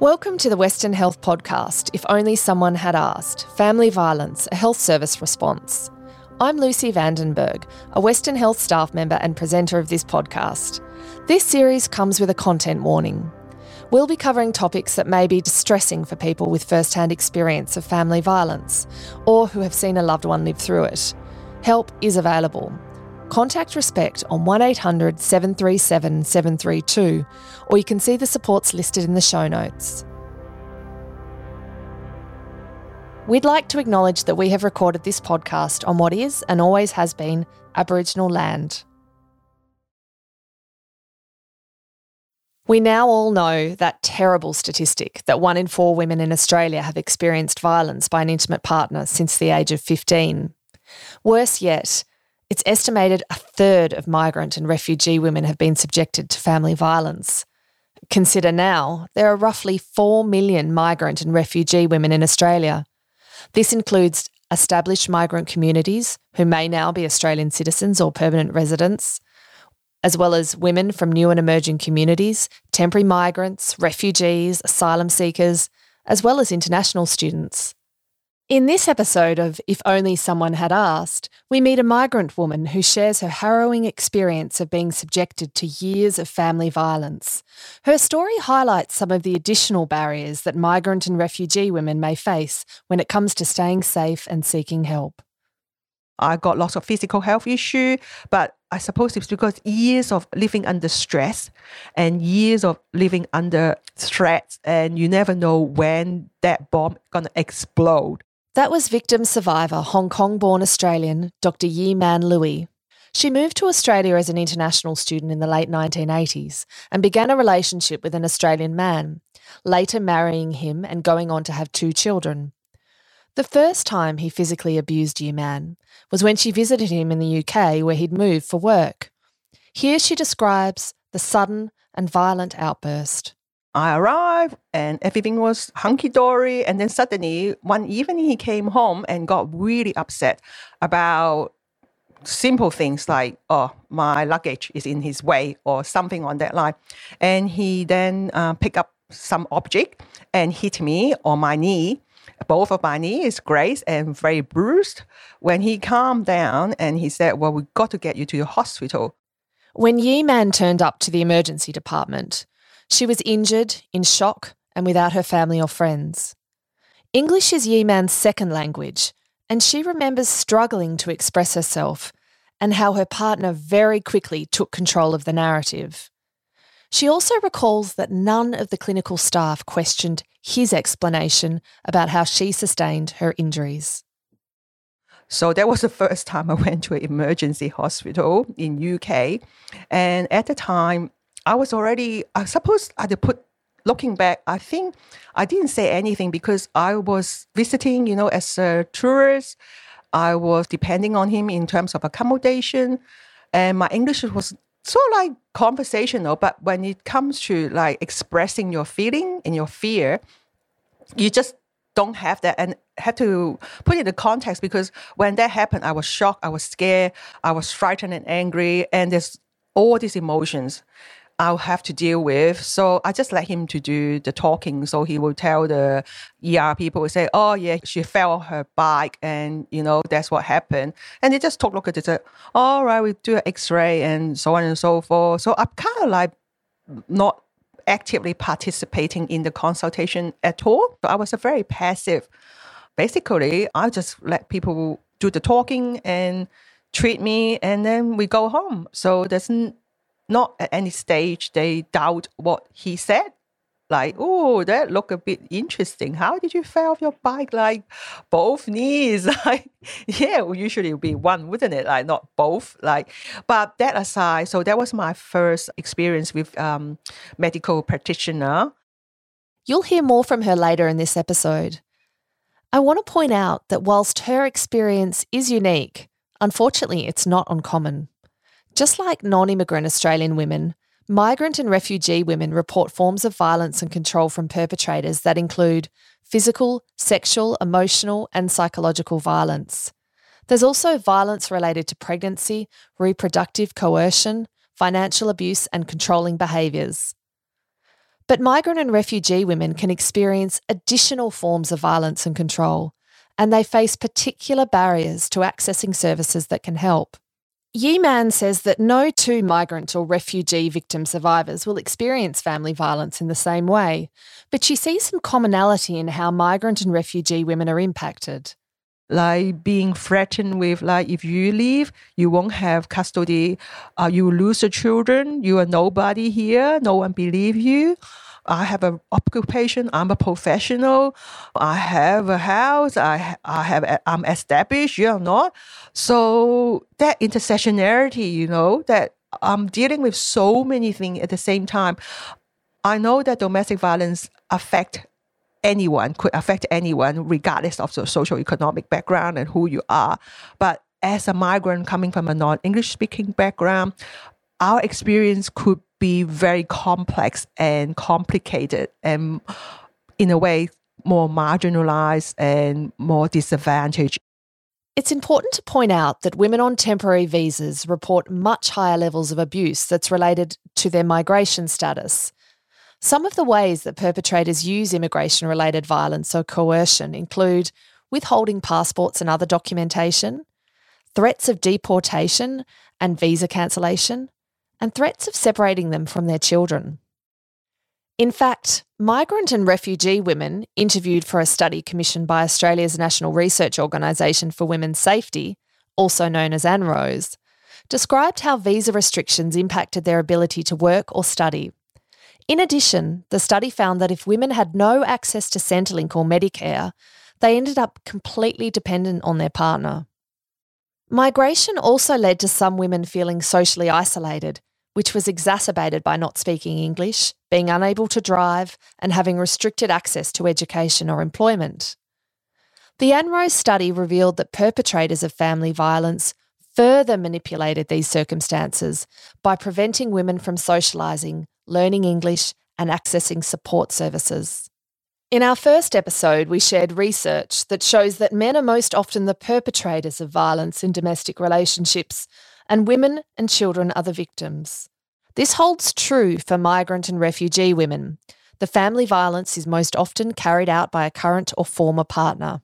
Welcome to the Western Health Podcast, If Only Someone Had Asked Family Violence, a Health Service Response. I'm Lucy Vandenberg, a Western Health staff member and presenter of this podcast. This series comes with a content warning. We'll be covering topics that may be distressing for people with first hand experience of family violence or who have seen a loved one live through it. Help is available. Contact Respect on 1800 737 732, or you can see the supports listed in the show notes. We'd like to acknowledge that we have recorded this podcast on what is and always has been Aboriginal land. We now all know that terrible statistic that one in four women in Australia have experienced violence by an intimate partner since the age of 15. Worse yet, it's estimated a third of migrant and refugee women have been subjected to family violence. Consider now, there are roughly 4 million migrant and refugee women in Australia. This includes established migrant communities who may now be Australian citizens or permanent residents, as well as women from new and emerging communities, temporary migrants, refugees, asylum seekers, as well as international students. In this episode of If Only Someone Had Asked, we meet a migrant woman who shares her harrowing experience of being subjected to years of family violence. Her story highlights some of the additional barriers that migrant and refugee women may face when it comes to staying safe and seeking help. I got lots of physical health issue, but I suppose it's because years of living under stress and years of living under threats, and you never know when that bomb gonna explode. That was victim survivor, Hong Kong born Australian Dr. Yee Man Louie. She moved to Australia as an international student in the late 1980s and began a relationship with an Australian man, later marrying him and going on to have two children. The first time he physically abused Yee Man was when she visited him in the UK where he'd moved for work. Here she describes the sudden and violent outburst. I arrived and everything was hunky dory. And then suddenly, one evening, he came home and got really upset about simple things like, oh, my luggage is in his way or something on that line. And he then uh, picked up some object and hit me on my knee. Both of my knees grazed and very bruised. When he calmed down and he said, well, we've got to get you to the hospital. When Yee Man turned up to the emergency department, she was injured, in shock, and without her family or friends. English is Yee Man's second language, and she remembers struggling to express herself and how her partner very quickly took control of the narrative. She also recalls that none of the clinical staff questioned his explanation about how she sustained her injuries. So that was the first time I went to an emergency hospital in UK. And at the time, I was already, I suppose I had put, looking back, I think I didn't say anything because I was visiting, you know, as a tourist. I was depending on him in terms of accommodation. And my English was sort of like conversational, but when it comes to like expressing your feeling and your fear, you just don't have that and have to put it in the context because when that happened, I was shocked, I was scared, I was frightened and angry, and there's all these emotions. I'll have to deal with. So I just let him to do the talking. So he will tell the ER people, say, oh yeah, she fell on her bike and, you know, that's what happened. And they just talk, look at it, say, all right, we do an x-ray and so on and so forth. So I'm kind of like not actively participating in the consultation at all. So I was a very passive. Basically, I just let people do the talking and treat me and then we go home. So there's not at any stage they doubt what he said. Like, oh, that look a bit interesting. How did you fall off your bike? Like both knees. Like, yeah, usually it would be one, wouldn't it? Like not both. Like, but that aside, so that was my first experience with um, medical practitioner. You'll hear more from her later in this episode. I want to point out that whilst her experience is unique, unfortunately, it's not uncommon. Just like non immigrant Australian women, migrant and refugee women report forms of violence and control from perpetrators that include physical, sexual, emotional, and psychological violence. There's also violence related to pregnancy, reproductive coercion, financial abuse, and controlling behaviours. But migrant and refugee women can experience additional forms of violence and control, and they face particular barriers to accessing services that can help. Yee Man says that no two migrant or refugee victim survivors will experience family violence in the same way, but she sees some commonality in how migrant and refugee women are impacted. Like being threatened with like if you leave you won't have custody. Uh, you lose the children you are nobody here no one believe you I have an occupation. I'm a professional. I have a house. I I have I'm established. You're not. So that intersectionality, you know, that I'm dealing with so many things at the same time. I know that domestic violence affect anyone, could affect anyone, regardless of the social economic background and who you are. But as a migrant coming from a non-English speaking background, our experience could be very complex and complicated and in a way more marginalized and more disadvantaged. It's important to point out that women on temporary visas report much higher levels of abuse that's related to their migration status. Some of the ways that perpetrators use immigration related violence or coercion include withholding passports and other documentation, threats of deportation and visa cancellation, and threats of separating them from their children. In fact, migrant and refugee women interviewed for a study commissioned by Australia's National Research Organisation for Women's Safety, also known as ANROWS, described how visa restrictions impacted their ability to work or study in addition, the study found that if women had no access to Centrelink or Medicare, they ended up completely dependent on their partner. Migration also led to some women feeling socially isolated, which was exacerbated by not speaking English, being unable to drive, and having restricted access to education or employment. The ANROWS study revealed that perpetrators of family violence further manipulated these circumstances by preventing women from socialising, learning English, and accessing support services. In our first episode, we shared research that shows that men are most often the perpetrators of violence in domestic relationships, and women and children are the victims. This holds true for migrant and refugee women. The family violence is most often carried out by a current or former partner.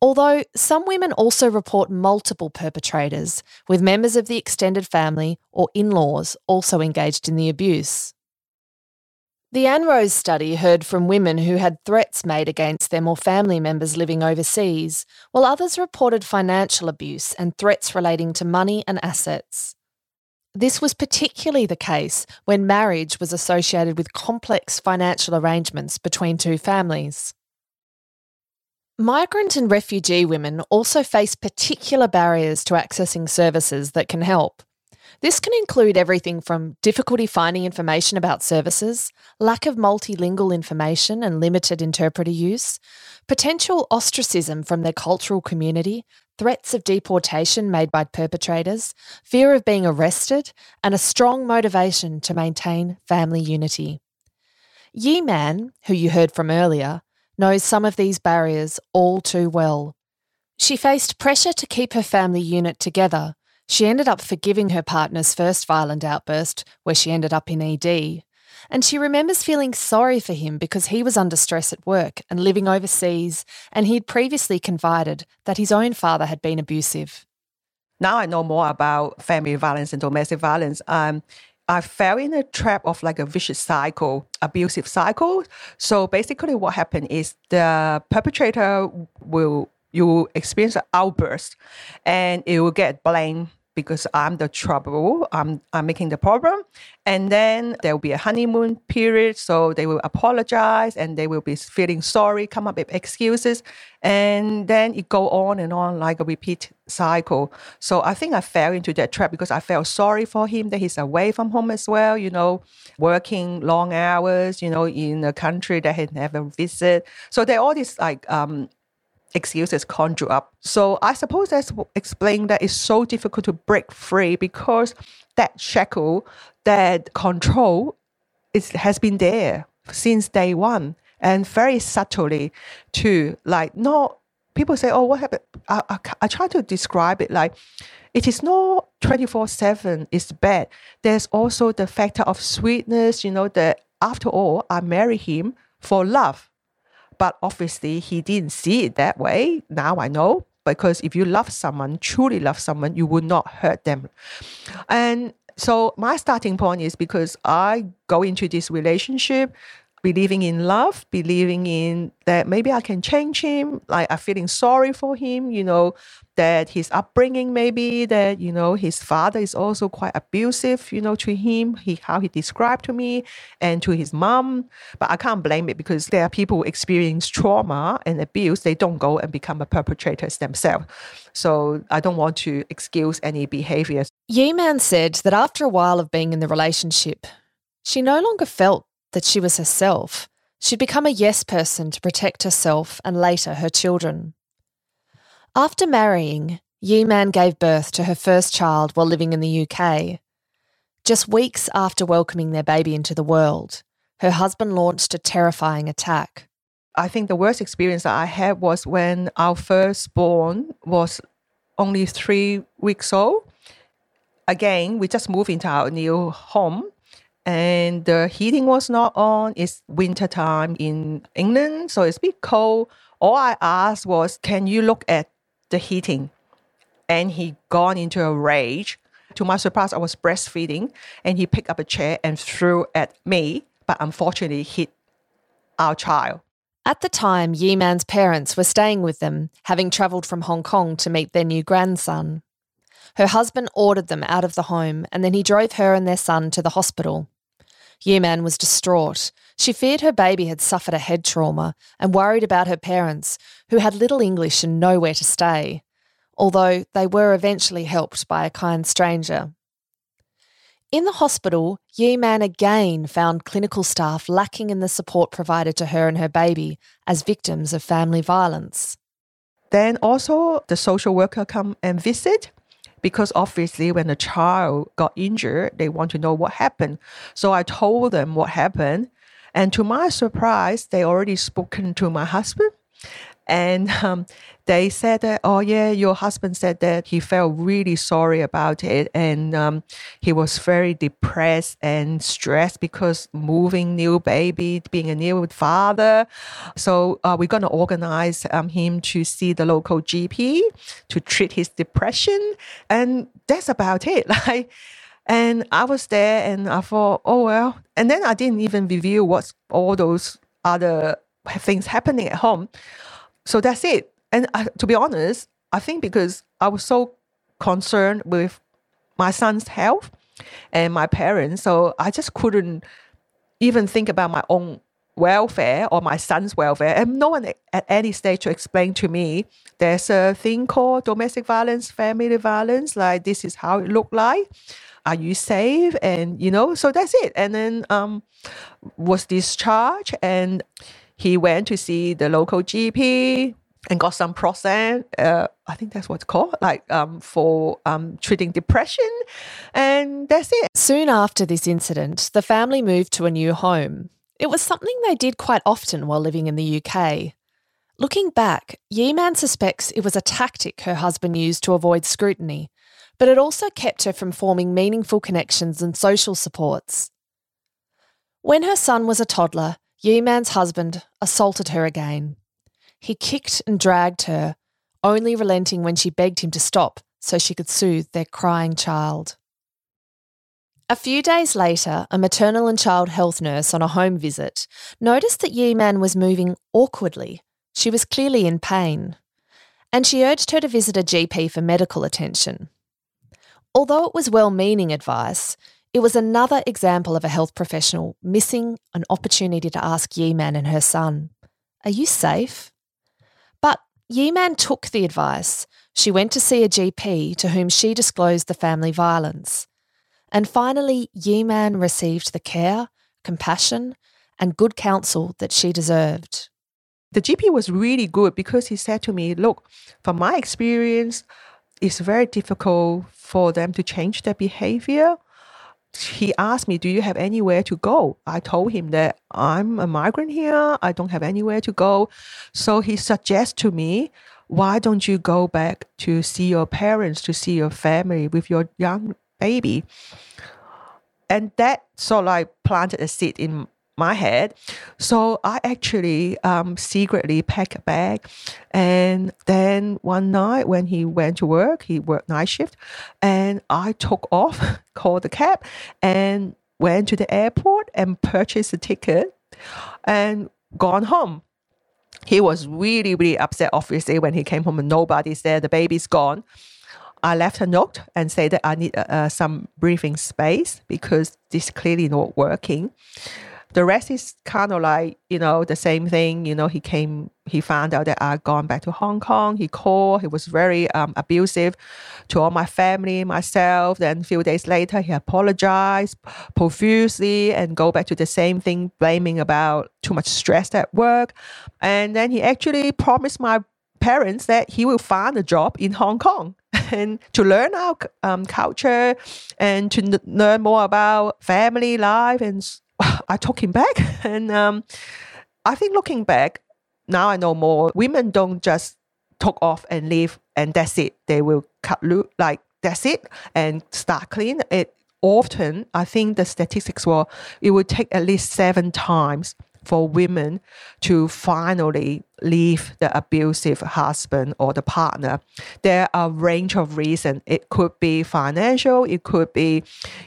Although some women also report multiple perpetrators, with members of the extended family or in laws also engaged in the abuse. The ANROWS study heard from women who had threats made against them or family members living overseas, while others reported financial abuse and threats relating to money and assets. This was particularly the case when marriage was associated with complex financial arrangements between two families. Migrant and refugee women also face particular barriers to accessing services that can help. This can include everything from difficulty finding information about services, lack of multilingual information and limited interpreter use, potential ostracism from their cultural community, threats of deportation made by perpetrators, fear of being arrested, and a strong motivation to maintain family unity. Yee Man, who you heard from earlier, knows some of these barriers all too well. She faced pressure to keep her family unit together. She ended up forgiving her partner's first violent outburst, where she ended up in ED. And she remembers feeling sorry for him because he was under stress at work and living overseas, and he'd previously confided that his own father had been abusive. Now I know more about family violence and domestic violence. Um, I fell in a trap of like a vicious cycle, abusive cycle. So basically, what happened is the perpetrator will you experience an outburst, and it will get blamed because I'm the trouble, I'm, I'm making the problem. And then there will be a honeymoon period. So they will apologize and they will be feeling sorry, come up with excuses. And then it go on and on like a repeat cycle. So I think I fell into that trap because I felt sorry for him that he's away from home as well, you know, working long hours, you know, in a country that he never visited. So there are all these like um, excuses conjure up. So I suppose that's explain that it's so difficult to break free because that shackle, that control, is has been there since day one and very subtly too. Like not people say, oh, what happened? I, I, I try to describe it like it is not 24 7 is bad. There's also the factor of sweetness, you know, that after all, I married him for love. But obviously, he didn't see it that way. Now I know because if you love someone, truly love someone, you would not hurt them. And so my starting point is because I go into this relationship believing in love, believing in that maybe I can change him, like I'm feeling sorry for him, you know, that his upbringing maybe that, you know, his father is also quite abusive, you know, to him, he how he described to me and to his mom. But I can't blame it because there are people who experience trauma and abuse, they don't go and become a perpetrators themselves. So I don't want to excuse any behaviors. Yee Man said that after a while of being in the relationship, she no longer felt that she was herself. She'd become a yes person to protect herself and later her children. After marrying, Yee Man gave birth to her first child while living in the UK. Just weeks after welcoming their baby into the world, her husband launched a terrifying attack. I think the worst experience that I had was when our firstborn was only three weeks old. Again, we just moved into our new home and the heating was not on. It's winter time in England, so it's a bit cold. All I asked was, "Can you look at the heating?" And he gone into a rage. To my surprise, I was breastfeeding, and he picked up a chair and threw at me, but unfortunately hit our child. At the time, Yee Man's parents were staying with them, having travelled from Hong Kong to meet their new grandson. Her husband ordered them out of the home, and then he drove her and their son to the hospital. Yee Man was distraught. She feared her baby had suffered a head trauma and worried about her parents, who had little English and nowhere to stay, although they were eventually helped by a kind stranger. In the hospital, Yee Man again found clinical staff lacking in the support provided to her and her baby as victims of family violence. Then also the social worker come and visit because obviously when a child got injured, they want to know what happened. So I told them what happened. And to my surprise, they already spoken to my husband. And um, they said that, oh, yeah, your husband said that he felt really sorry about it. And um, he was very depressed and stressed because moving new baby, being a new father. So uh, we're going to organize um, him to see the local GP to treat his depression. And that's about it. Like, and I was there and I thought, oh, well. And then I didn't even review what's all those other things happening at home. So that's it. And I, to be honest, I think because I was so concerned with my son's health and my parents, so I just couldn't even think about my own welfare or my son's welfare. And no one at any stage to explain to me there's a thing called domestic violence, family violence, like this is how it looked like. Are you safe? And you know, so that's it. And then um was discharged and he went to see the local GP and got some Prozac. Uh, I think that's what's called, like um, for um, treating depression, and that's it. Soon after this incident, the family moved to a new home. It was something they did quite often while living in the UK. Looking back, Yee Man suspects it was a tactic her husband used to avoid scrutiny, but it also kept her from forming meaningful connections and social supports. When her son was a toddler, Yee Man's husband assaulted her again. He kicked and dragged her, only relenting when she begged him to stop so she could soothe their crying child. A few days later, a maternal and child health nurse on a home visit noticed that Yee Man was moving awkwardly. She was clearly in pain, and she urged her to visit a GP for medical attention. Although it was well meaning advice, it was another example of a health professional missing an opportunity to ask Yee Man and her son, Are you safe? But Yee Man took the advice. She went to see a GP to whom she disclosed the family violence. And finally, Yee Man received the care, compassion, and good counsel that she deserved. The GP was really good because he said to me, Look, from my experience, it's very difficult for them to change their behavior he asked me, Do you have anywhere to go? I told him that I'm a migrant here. I don't have anywhere to go. So he suggests to me, Why don't you go back to see your parents, to see your family with your young baby? And that sort of like planted a seed in my head. So I actually um, secretly packed a bag. And then one night when he went to work, he worked night shift, and I took off, called the cab, and went to the airport and purchased a ticket and gone home. He was really, really upset, obviously, when he came home and nobody's there, the baby's gone. I left a note and said that I need uh, uh some breathing space because this clearly not working the rest is kind of like you know the same thing. You know he came he found out that i'd gone back to hong kong. He called. He was very um, abusive to all my family myself. Then a few days later he apologized profusely and go back to the same thing blaming about too much stress at work. And then he actually promised my parents that he will find a job in hong kong and to learn our um, culture and to n- learn more about family life and I took him back. And um, I think looking back, now I know more. Women don't just talk off and leave and that's it. They will cut loose, like that's it and start clean. It often, I think the statistics were, it would take at least seven times for women to finally leave the abusive husband or the partner. There are a range of reasons. It could be financial, it could be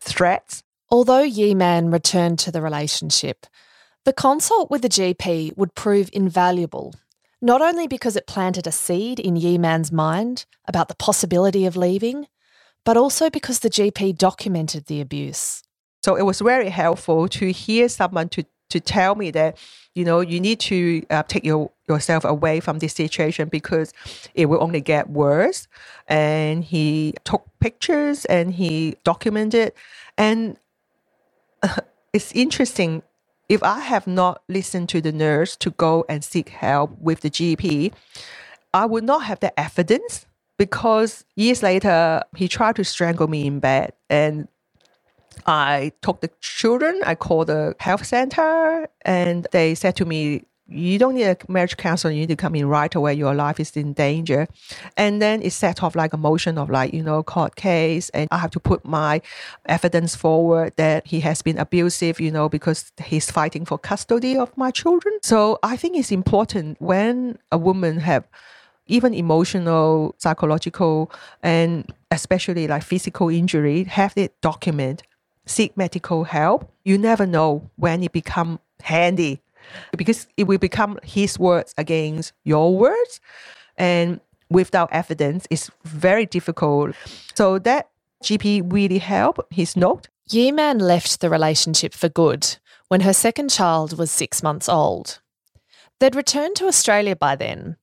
threats, Although Yee Man returned to the relationship, the consult with the GP would prove invaluable, not only because it planted a seed in Yee Man's mind about the possibility of leaving, but also because the GP documented the abuse. So it was very helpful to hear someone to, to tell me that, you know, you need to uh, take your, yourself away from this situation because it will only get worse. And he took pictures and he documented. And it's interesting. If I have not listened to the nurse to go and seek help with the GP, I would not have the evidence because years later he tried to strangle me in bed and I took the children, I called the health center and they said to me, you don't need a marriage counselor. You need to come in right away. Your life is in danger. And then it set off like a motion of like, you know, court case. And I have to put my evidence forward that he has been abusive, you know, because he's fighting for custody of my children. So I think it's important when a woman have even emotional, psychological, and especially like physical injury, have it document, seek medical help. You never know when it become handy because it will become his words against your words. And without evidence, it's very difficult. So that GP really helped his note. Yee Man left the relationship for good when her second child was six months old. They'd returned to Australia by then,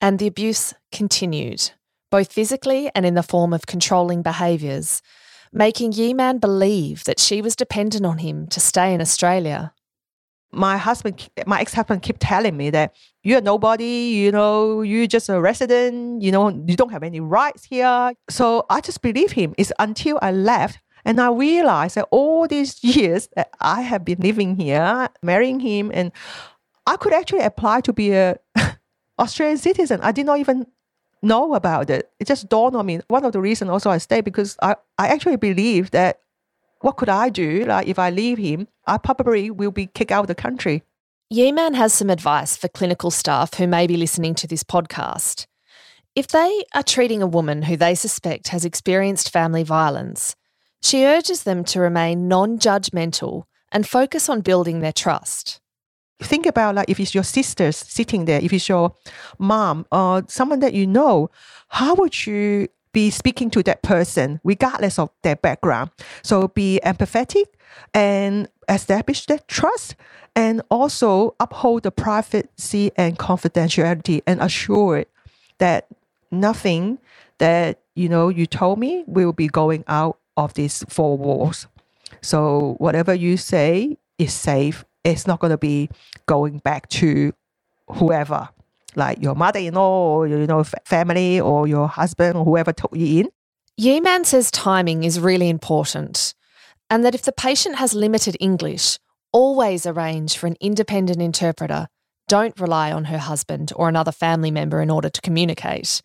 and the abuse continued, both physically and in the form of controlling behaviours, making Yee Man believe that she was dependent on him to stay in Australia my husband, my ex-husband kept telling me that you're nobody, you know, you're just a resident, you know, you don't have any rights here. So I just believe him. It's until I left and I realized that all these years that I have been living here, marrying him, and I could actually apply to be a Australian citizen. I did not even know about it. It just dawned on me. One of the reasons also I stayed because I, I actually believe that what could I do? Like if I leave him, I probably will be kicked out of the country. Yee Man has some advice for clinical staff who may be listening to this podcast. If they are treating a woman who they suspect has experienced family violence, she urges them to remain non judgmental and focus on building their trust. Think about like if it's your sisters sitting there, if it's your mom or someone that you know, how would you be speaking to that person regardless of their background. So be empathetic and establish that trust and also uphold the privacy and confidentiality and assure that nothing that you know you told me will be going out of these four walls. So whatever you say is safe. It's not going to be going back to whoever like your mother-in-law or you know family or your husband or whoever took you in. Yee Man says timing is really important, and that if the patient has limited English, always arrange for an independent interpreter. Don't rely on her husband or another family member in order to communicate,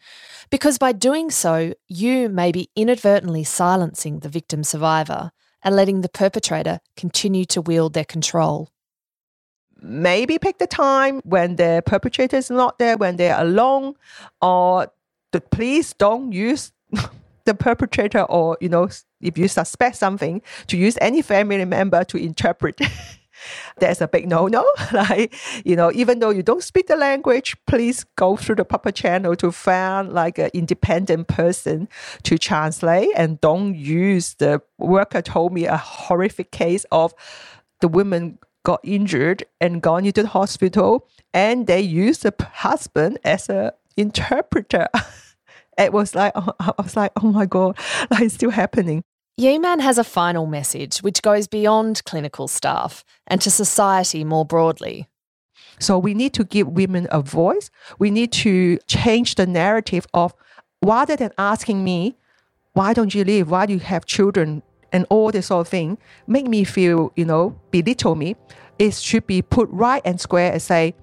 because by doing so, you may be inadvertently silencing the victim survivor and letting the perpetrator continue to wield their control. Maybe pick the time when the perpetrator is not there, when they're alone, or the, please don't use the perpetrator or, you know, if you suspect something, to use any family member to interpret. That's a big no-no. like, you know, even though you don't speak the language, please go through the proper channel to find like an independent person to translate and don't use the worker told me a horrific case of the woman got injured and gone into the hospital and they used the husband as a interpreter. it was like oh, I was like, oh my god, like it's still happening. Yee Man has a final message which goes beyond clinical staff and to society more broadly. So we need to give women a voice. We need to change the narrative of rather than asking me, why don't you leave? Why do you have children? And all this sort of thing, make me feel, you know, belittle me. It should be put right and square and say,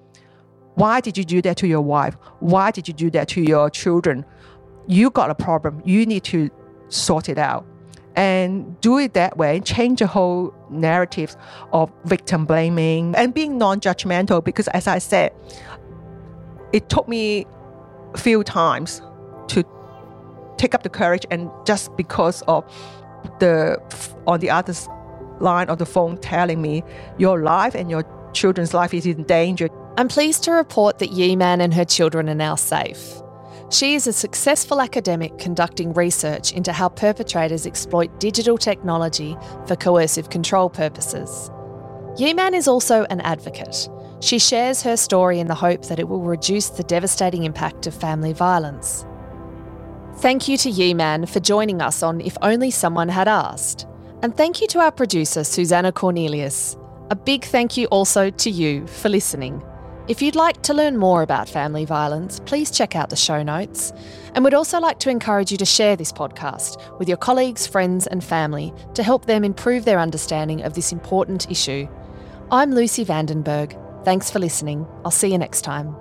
why did you do that to your wife? Why did you do that to your children? You got a problem. You need to sort it out and do it that way, change the whole narrative of victim blaming and being non-judgmental. Because as I said, it took me a few times to take up the courage, and just because of the on the other line of the phone telling me your life and your children's life is in danger. I'm pleased to report that Yee Man and her children are now safe. She is a successful academic conducting research into how perpetrators exploit digital technology for coercive control purposes. Yee Man is also an advocate. She shares her story in the hope that it will reduce the devastating impact of family violence. Thank you to Yee Man for joining us on If Only Someone Had Asked. And thank you to our producer, Susanna Cornelius. A big thank you also to you for listening. If you'd like to learn more about family violence, please check out the show notes. And we'd also like to encourage you to share this podcast with your colleagues, friends, and family to help them improve their understanding of this important issue. I'm Lucy Vandenberg. Thanks for listening. I'll see you next time.